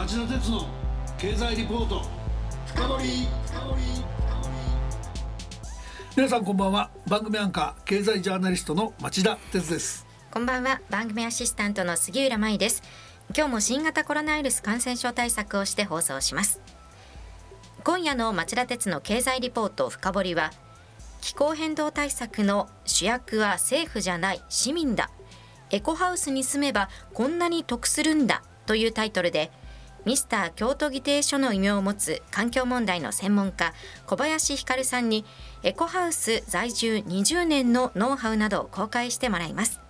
町田鉄の経済リポート。深掘皆さんこんばんは。番組アンカー経済ジャーナリストの町田鉄です。こんばんは。番組アシスタントの杉浦舞です。今日も新型コロナウイルス感染症対策をして放送します。今夜の町田鉄の経済リポート深掘は気候変動対策の主役は政府じゃない市民だエコハウスに住めばこんなに得するんだというタイトルでミスター京都議定書の異名を持つ環境問題の専門家小林光さんにエコハウス在住20年のノウハウなどを公開してもらいます。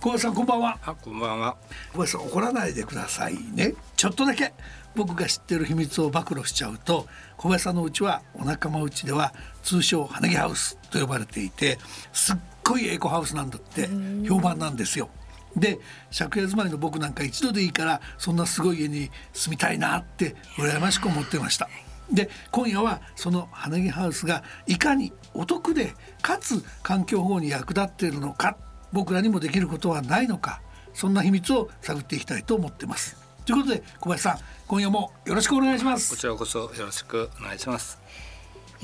小林さんこんばんは。あこんばんは。小林さん怒らないでくださいね。ちょっとだけ僕が知ってる秘密を暴露しちゃうと小林さんのうちはお仲間内では通称花毛ハウスと呼ばれていてすっごいエコハウスなんだって評判なんですよで借家住まいの僕なんか一度でいいからそんなすごい家に住みたいなって羨ましく思ってました。で今夜はその花木ハウスがいかにお得でかつ環境保護に役立っているのか僕らにもできることはないのかそんな秘密を探っていきたいと思ってます。ということで小林さん今夜もよろしくお願いします。こちらこそよろしくお願いします。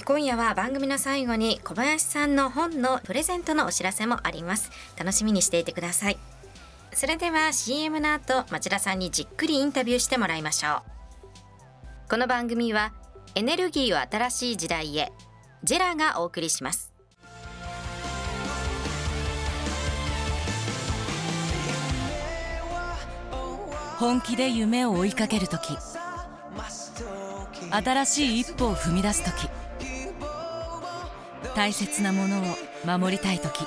今夜は番組の最後に小林さんの本のプレゼントのお知らせもあります。楽しみにしていてくださいそれでは CM の後町田さんにじっくりインタビューしてもらいましょう。この番組はエネルギーを新しい時代へジェラがお送りします。本気で夢を追いかける時新しい一歩を踏み出す時大切なものを守りたい時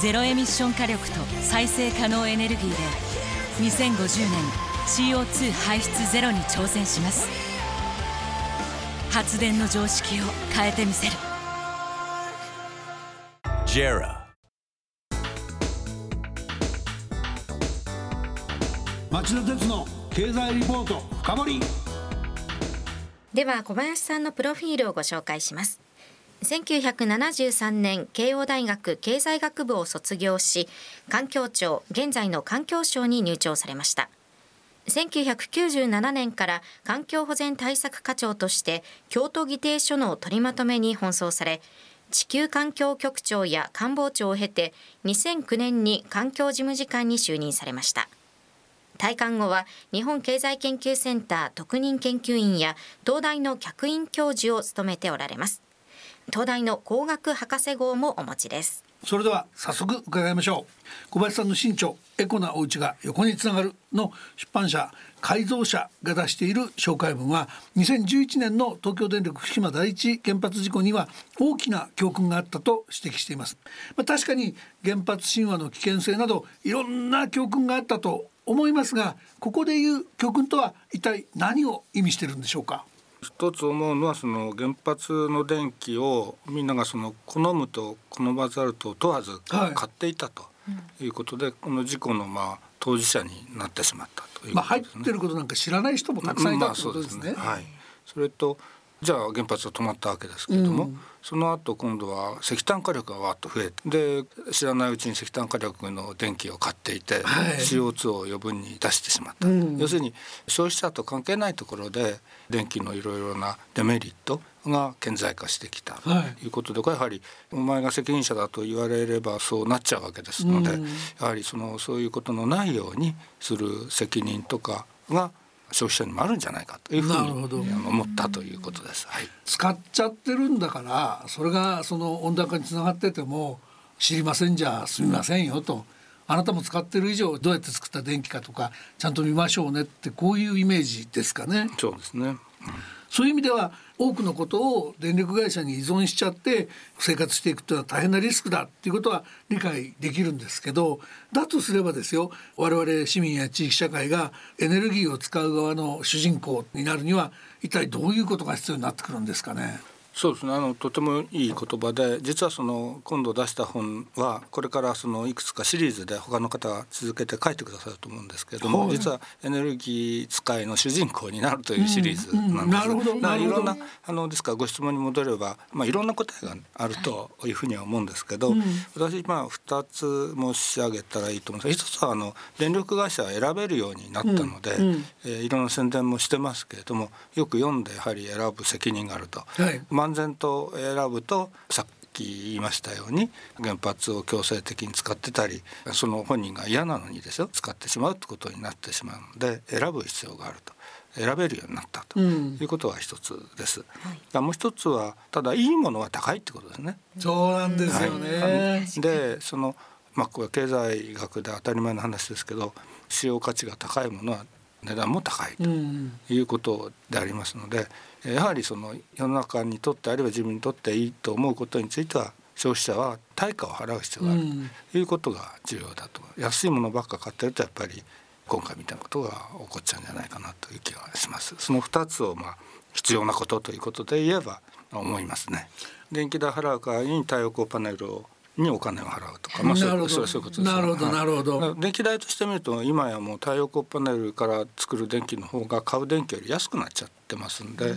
ゼロエミッション火力と再生可能エネルギーで2050年 CO2 排出ゼロに挑戦します。発電の常識を変えてみせる。JERA. 町田鉄の経済リポート深掘り。では小林さんのプロフィールをご紹介します1973年慶応大学経済学部を卒業し環境庁現在の環境省に入庁されました。1997年から環境保全対策課長として京都議定書の取りまとめに奔走され地球環境局長や官房長を経て2009年に環境事務次官に就任されました。退官後は日本経済研究センター特任研究員や東大の客員教授を務めておられます。東大の工学博士号もお持ちです。それでは早速伺いましょう。小林さんの新著エコなお家が横につながるの出版社改造社が出している紹介文は2011年の東京電力福島第一原発事故には大きな教訓があったと指摘しています、まあ、確かに原発神話の危険性などいろんな教訓があったと思いますがここでいう教訓とは一体何を意味してるんでしょうか？一つ思うのはその原発の電気をみんながその好むと好まざると問わず買っていたということで、はい、この事故のまあ当事者になってしまったという、ね、まあ入ってることなんか知らない人もたくさんいたということですね。まあ、はい。それとじゃあ原発は止まったわけですけれども、うん、その後今度は石炭火力がわっと増えてで知らないうちに石炭火力の電気を買っていて、はい、CO2 を余分に出してしまった、うん、要するに消費者と関係ないところで電気のいろいろなデメリットが顕在化してきたとい。うことで、はい、やはりお前が責任者だと言われればそうなっちゃうわけですので、うん、やはりそのそういうことのないようにする責任とかが消費者にもあるんじゃないかというふうに思ったということです。はい、使っちゃってるんだからそれがその温暖化につながってても知りませんじゃすみませんよと。あなたも使ってる以上どうやって作った電気かとかちゃんと見ましょうねってこういうイメージですかね。そうですね。うんそういう意味では多くのことを電力会社に依存しちゃって生活していくというのは大変なリスクだっていうことは理解できるんですけどだとすればですよ我々市民や地域社会がエネルギーを使う側の主人公になるには一体どういうことが必要になってくるんですかね？そうですね。あのとてもいい言葉で実はその今度出した本はこれからそのいくつかシリーズで他の方が続けて書いてくださると思うんですけれども、はい、実はエネルギー使いの主人公になるというシリーズなんです。うん。うん、なるほど。いろんなあのですからご質問に戻れば、まあ、いろんな答えがあるというふうには思うんですけど、はい、私まあ2つ申し上げたらいいと思うんです一つはあの電力会社は選べるようになったので、うんうん、えー、いろんな宣伝もしてますけれど。もよく読んでやはり選ぶ責任があると。はい漫然と選ぶとさっき言いましたように原発を強制的に使ってたりその本人が嫌なのにですよ使ってしまうってことになってしまうので選ぶ必要があると。選べるようになったということが一つです。うん、もう一つはただいいものは高いってことですね。そうなんですよね。はい、でそのまあこれ経済学で当たり前の話ですけど使用価値が高いものは値段も高いということでありますので、やはりその世の中にとってあるいは自分にとっていいと思うことについては消費者は対価を払う必要があるということが重要だと、安いものばっか買ってるとやっぱり今回みたいなことが起こっちゃうんじゃないかなという気がします。その2つをまあ必要なことということで言えば思いますね。電気代払う代わりに太陽光パネルをにお金を払うとか、まあ、そういうことですなるほどなるほど。電気代としてみると今やもう太陽光パネルから作る電気の方が買う電気より安くなっちゃってますんで。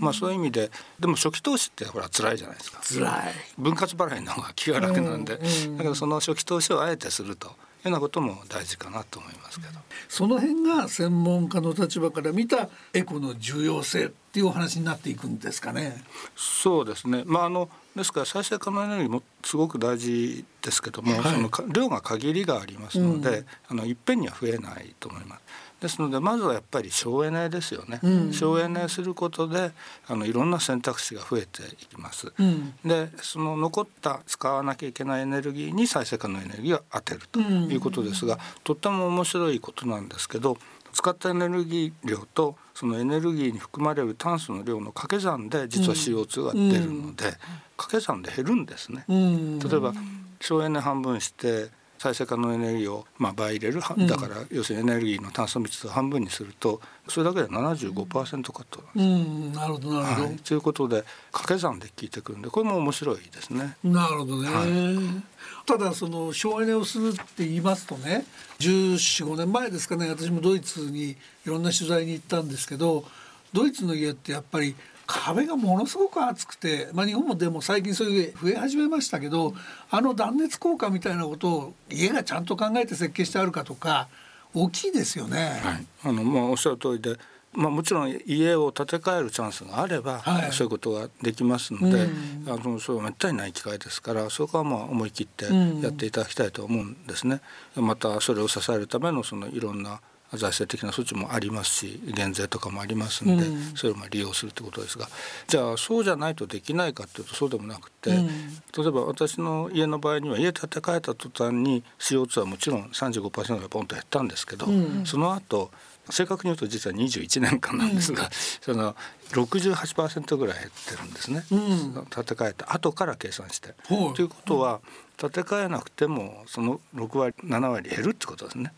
まあそういう意味ででも初期投資ってほら辛いじゃないですか。辛い。分割払いの方が気が楽なんで、うん、だけどその初期投資をあえてするというようなことも大事かなと思いますけど。その辺が専門家の立場から見たエコの重要性っていうお話になっていくんですかね。そうですね。まああのですから再生可能エネルギーもすごく大事ですけども、はい、その量が限りがありますので、うん、あのいっぺんには増えないと思います。ですのでまずはやっぱり省エネですよね、うん、省エネすることであのいろんな選択肢が増えていきます、うん、でその残った使わなきゃいけないエネルギーに再生可能エネルギーを当てるということですが、とっても面白いことなんですけど使ったエネルギー量とそのエネルギーに含まれる炭素の量の掛け算で実は CO2 が出るので、掛け算で減るんですね。例えば省エネ半分して再生可能エネルギーをまあ倍入れる、だから要するにエネルギーの炭素密度を半分にするとそれだけで75%カット。なんです。なるほどなるほど、はい、ということで掛け算で効いてくるんでこれも面白いですね。なるほどね、はい、ただその省エネをするって言いますとね1415年前ですかね私もドイツにいろんな取材に行ったんですけどドイツの家ってやっぱり壁がものすごく厚くて、まあ、日本もでも最近そういう増え始めましたけどあの断熱効果みたいなことを家がちゃんと考えて設計してあるかとか大きいですよね。はい、あのまあおっしゃる通りでまあ、もちろん家を建て替えるチャンスがあれば、はい、そういうことができますので、うん、あのそうめったにない機会ですからそこはまあ思い切ってやっていただきたいと思うんですね。またそれを支えるためのそのいろんな財政的な措置もありますし減税とかもありますので、うん、それをまあ利用するということですがじゃあそうじゃないとできないかというとそうでもなくて、うん、例えば私の家の場合には家建て替えた途端に CO2 はもちろん35%がポンと減ったんですけど、うん、その後正確に言うと実は21年間なんですが、うん、その68%ぐらい減ってるんですね、うん、建て替えた後から計算して。ということは、建て替えなくてもその6割7割減るってことですね。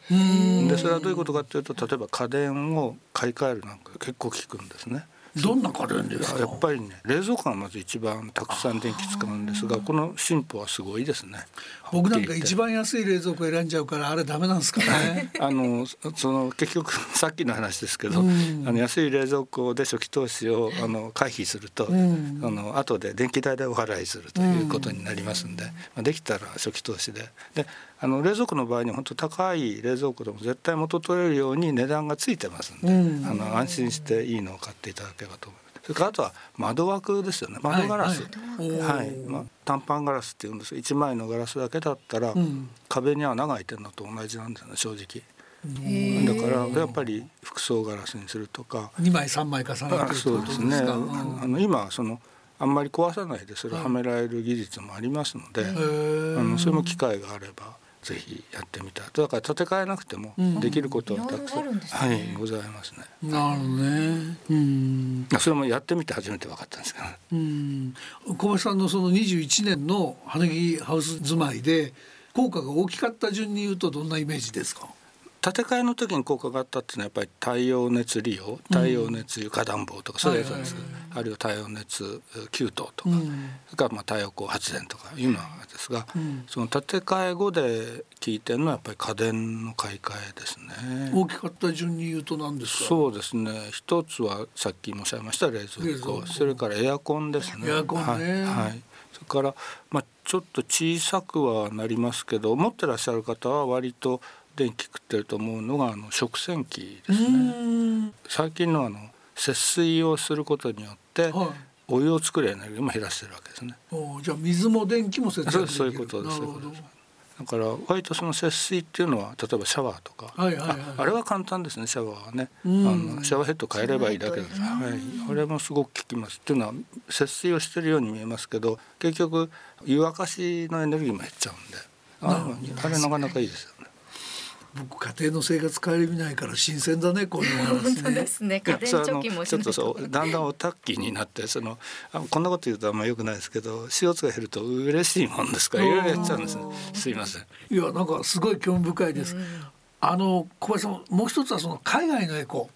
でそれはどういうことかというと例えば家電を買い替えるなんか結構効くんですね。どんな家電ですか？やっぱりね冷蔵庫がまず一番たくさん電気使うんですがこの進歩はすごいですね。僕なんか一番安い冷蔵庫選んじゃうからあれダメなんですかね？あのその結局さっきの話ですけど、うん、あの安い冷蔵庫で初期投資をあの回避すると、うん、あの後で電気代でお払いするということになりますんで、うん、まあ、できたら初期投資で。であの冷蔵庫の場合に本当高い冷蔵庫でも絶対元取れるように値段がついてますんで、うん、あの安心していいのを買っていただければと思います。それからあとは窓枠ですよね。窓ガラス、はい、はい、まあ、短パンガラスっていうんです1枚のガラスだけだったら、うん、壁に穴が開いてるのと同じなんですよね正直。だからやっぱり複層ガラスにするとか。2枚3枚重ねてそうですね、あの今そのあんまり壊さないでそれをはめられる技術もありますので、あのそれも機会があればぜひやってみたいだから建て替えなくてもできることはたくさん、ね、はいございますね。なるほどね。うん。それもやってみて初めて分かったんですけど、ね、うん。小林さんのその21年の羽木ハウス住まいで効果が大きかった順に言うとどんなイメージですか？建て替えの時に効果があったっていうのはやっぱり太陽熱利用太陽熱床暖房とかそれぞれです、あるいは太陽熱給湯とか、うん、それからまあ太陽光発電とかいうのはですが、うん、その建て替え後で聞いてるのはやっぱり家電の買い替えですね。大きかった順に言うと何ですか？そうですね。一つはさっき申し上げました冷蔵庫。それからエアコンですね。エアコンね、はい、はい、それからまあちょっと小さくはなりますけど持ってらっしゃる方は割と電気食ってると思うのがあの食洗機ですね。最近のあの節水をすることによって、はい、お湯を作るエネルギーも減らしてるわけですね。おじゃあ水も電気も節約 そういうことですだから割とその節水っていうのは例えばシャワーとか、はいはいはい、ああれは簡単ですねシャワーはね、あのシャワーヘッド変えればいいだけです、はい、あれもすごく効きます。っていうのは節水をしてるように見えますけど結局湯沸かしのエネルギーも減っちゃうんで。ああれなかなかいいですよ僕家庭の生活顧みないから新鮮だねこういう話ね。本当ですね。家電貯金もちょっとそうだんだんオタッキーになってそのあこんなこと言うとあんま良くないですけど CO2 が減ると嬉しいもんですか？らいろいろやっちゃうんですね。すいません。いやなんかすごい興味深いです。あの小林さんもう一つはその海外のエコ。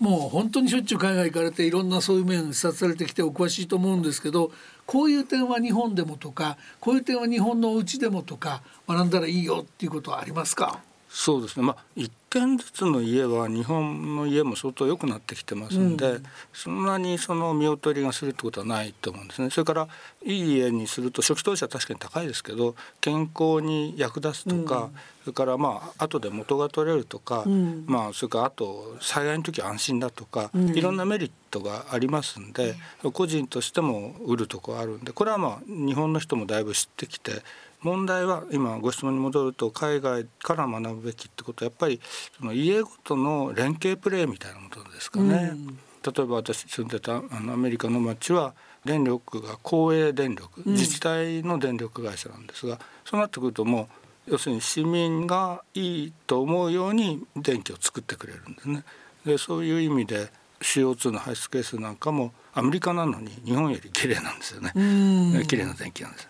もう本当にしょっちゅう海外行かれていろんなそういう面視察されてきてお詳しいと思うんですけどこういう点は日本でもとかこういう点は日本のお家でもとか学んだらいいよっていうことはありますか？そうですね。まあ一軒ずつの家は日本の家も相当良くなってきてますんで、うん、そんなにその見劣りがするってことはないと思うんですね。それからいい家にすると初期投資は確かに高いですけど健康に役立つとか、うん、それからまあ後で元が取れるとか、うん、まあそれからあと災害の時安心だとか、いろんなメリットがありますんで、個人としても売るとこあるんでこれはまあ日本の人もだいぶ知ってきて問題は今ご質問に戻ると海外から学ぶべきってことはやっぱりその家ごとの連携プレーみたいなことですかね。うん、例えば私住んでたあのアメリカの町は電力が公営電力、自治体の電力会社なんですがそうなってくるともう要するに市民がいいと思うように電気を作ってくれるんですね。でそういう意味で CO2 の排出係数なんかもアメリカなのに日本より綺麗なんですよね。綺麗な電気なんです。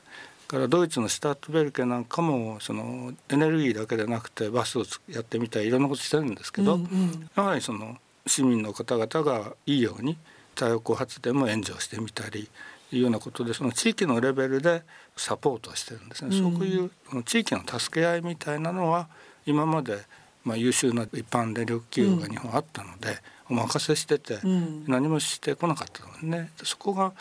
からドイツのシュタットベルケなんかもそのエネルギーだけでなくてバスをやってみたりいろんなことしてるんですけど、うんうん、やはりその市民の方々がいいように太陽光発電も援助してみたりいうようなことでその地域のレベルでサポートしてるんですね、うん、そういう地域の助け合いみたいなのは今までまあ優秀な一般電力企業が日本あったので、お任せしてて、何もしてこなかったのね。そこが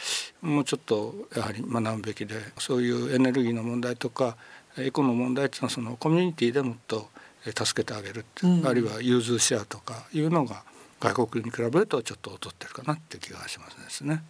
もうちょっとやはり学ぶべきでそういうエネルギーの問題とかエコの問題っていうのはそのコミュニティでもっと助けてあげるって、うん、あるいは融通シェアとかいうのが外国に比べるとちょっと劣ってるかなって気がしますですね。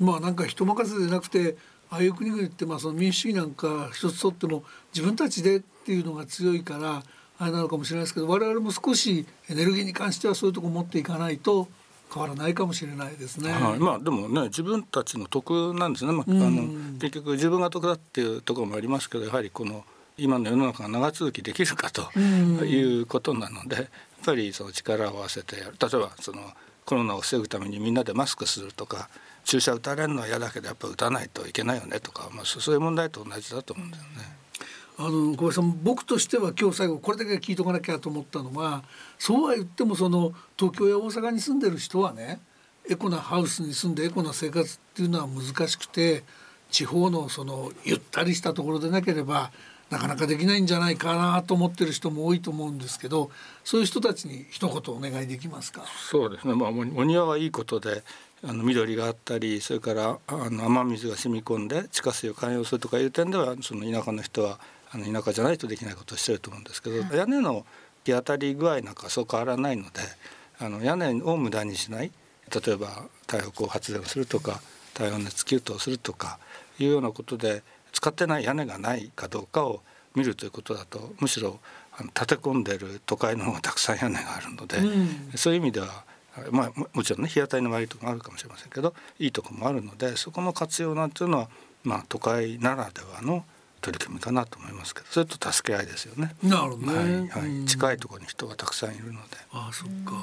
まあなんか人任せでなくてああいう国々ってまあその民主主義なんか一つとっても自分たちでっていうのが強いからあれなのかもしれないですけど我々も少しエネルギーに関してはそういうとこ持っていかないと変わらないかもしれないですね。はい、まあでもね自分たちの得なんですね。まあ、あの結局自分が得だっていうところもありますけどやはりこの今の世の中が長続きできるかということなのでやっぱりその力を合わせてやる例えばそのコロナを防ぐためにみんなでマスクするとか注射打たれるのは嫌だけどやっぱり打たないといけないよねとか、まあ、そういう問題と同じだと思うんだよね。あの小林さん僕としては今日最後これだけ聞いとかなきゃと思ったのはそうは言ってもその東京や大阪に住んでる人はねエコなハウスに住んでエコな生活っていうのは難しくて地方のそのゆったりしたところでなければなかなかできないんじゃないかなと思ってる人も多いと思うんですけどそういう人たちに一言お願いできますか？そうですね、まあ、お庭はいいことであの緑があったりそれからあの雨水が染み込んで地下水を寛容するとかいう点ではその田舎の人はあの田舎じゃないとできないことをしてると思うんですけど、屋根の日当たり具合なんかそう変わらないのであの屋根を無駄にしない例えば太陽光発電をするとか太陽熱給湯をするとかいうようなことで使ってない屋根がないかどうかを見るということだとむしろあの立て込んでる都会の方がたくさん屋根があるので、うん、そういう意味ではまあ、もちろんね日当たりの悪いところもあるかもしれませんけどいいところもあるのでそこの活用なんていうのは、まあ、都会ならではの取り組みかなと思いますけどそれと助け合いですよね。なるほどね、はいはい、近いところに人がたくさんいるので。あそっか。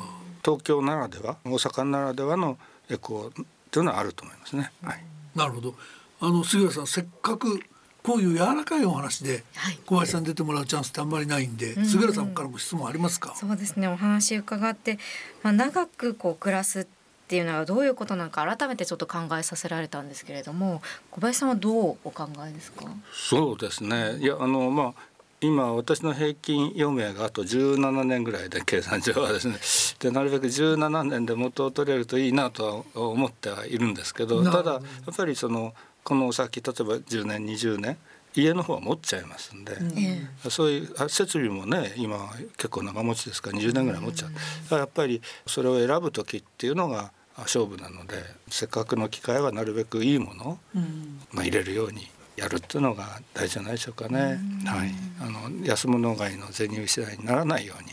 東京ならでは大阪ならではのエコーというのはあると思いますね。はい、なるほど。あの杉浦さんせっかくこういう柔らかいお話で小林さん出てもらうチャンスってあんまりないんで、はい、杉浦さんからも質問ありますか、そうですね。お話伺って、まあ、長くこう暮らすっていうのはどういうことなのか改めてちょっと考えさせられたんですけれども小林さんはどうお考えですか？そうですね。いやあのまあ今私の平均余命があと17年ぐらいで計算上はですね でなるべく17年で元を取れるといいなとは思ってはいるんですけどただやっぱりそのこの先例えば10年20年家の方は持っちゃいますんで、うん、そういう設備もね今結構長持ちですから20年ぐらい持っちゃう、うん、やっぱりそれを選ぶ時っていうのが勝負なのでせっかくの機会はなるべくいいものを、うん、まあ、入れるようにやるっていうのが大事じゃないでしょうかね。はい、あの安物買いの銭失いにならないように。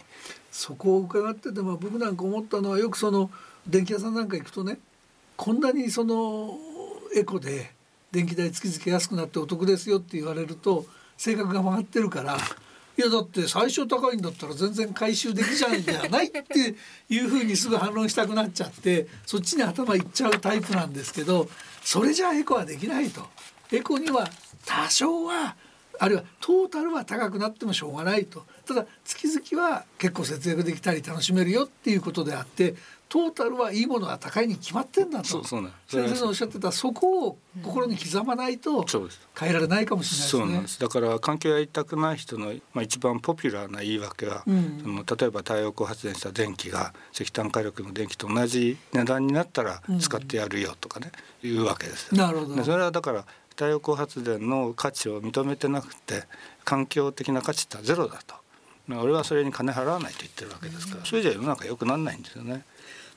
そこを伺ってても僕なんか思ったのはよくその電気屋さんなんか行くとねこんなにそのエコで電気代月々安くなってお得ですよって言われると性格が曲がってるからいやだって最初高いんだったら全然回収できちゃうんじゃないっていうふうにすぐ反論したくなっちゃってそっちに頭いっちゃうタイプなんですけどそれじゃエコはできないと。エコには多少はあるいはトータルは高くなってもしょうがないとただ月々は結構節約できたり楽しめるよっていうことであってトータルはいいものが高いに決まってんだと。先生のおっしゃってたそこを心に刻まないと変えられないかもしれないですね。だから環境やりたくない人の、まあ、一番ポピュラーな言い訳は、うん、その例えば太陽光発電した電気が石炭火力の電気と同じ値段になったら使ってやるよとかね、うん、いうわけですなるほど。それはだから太陽光発電の価値を認めてなくて環境的な価値ってゼロだと。俺はそれに金払わないと言ってるわけですから、それじゃ世の中良くならないんですよね。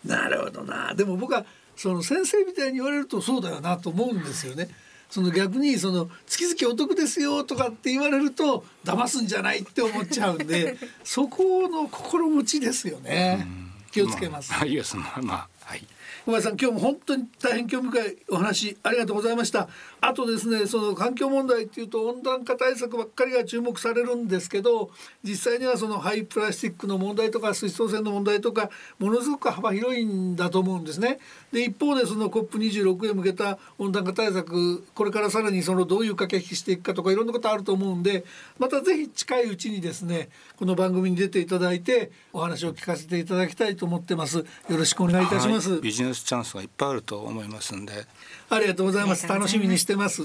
なるほどなでも僕はその先生みたいに言われるとそうだよなと思うんですよね。その逆にその月々お得ですよとかって言われると騙すんじゃないって思っちゃうんで そこの心持ちですよね。気をつけます。まあ、いやそのまあはい小林さん今日も本当に大変興味深いお話ありがとうございました。あとですねその環境問題っていうと温暖化対策ばっかりが注目されるんですけど実際にはその廃プラスチックの問題とか水素線の問題とかものすごく幅広いんだと思うんですね。で一方でその COP26 へ向けた温暖化対策これからさらにそのどういう駆け引きしていくかとかいろんなことあると思うんでまたぜひ近いうちにですねこの番組に出ていただいてお話を聞かせていただきたいと思ってます。よろしくお願いいたします、はい。ネスチャンスがいっぱいあると思いますんで。ありがとうございます。楽しみにしてます。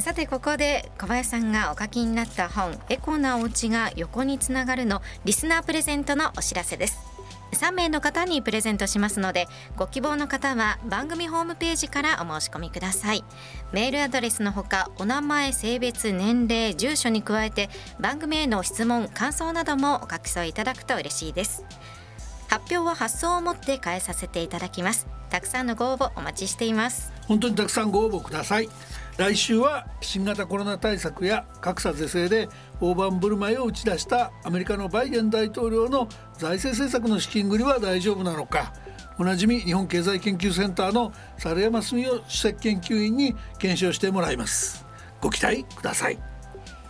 さてここで小林さんがお書きになった本エコなお家が横につながるのリスナープレゼントのお知らせです。3名の方にプレゼントしますのでご希望の方は番組ホームページからお申し込みください。メールアドレスのほかお名前性別年齢住所に加えて番組への質問感想などもお書き添えいただくと嬉しいです発表は発送をもって返させていただきます。たくさんのご応募お待ちしています。本当にたくさんご応募ください。来週は新型コロナ対策や格差是正で大盤振る舞いを打ち出したアメリカのバイデン大統領の財政政策の資金繰りは大丈夫なのか。おなじみ日本経済研究センターの猿山澄夫主席研究員に検証してもらいます。ご期待ください。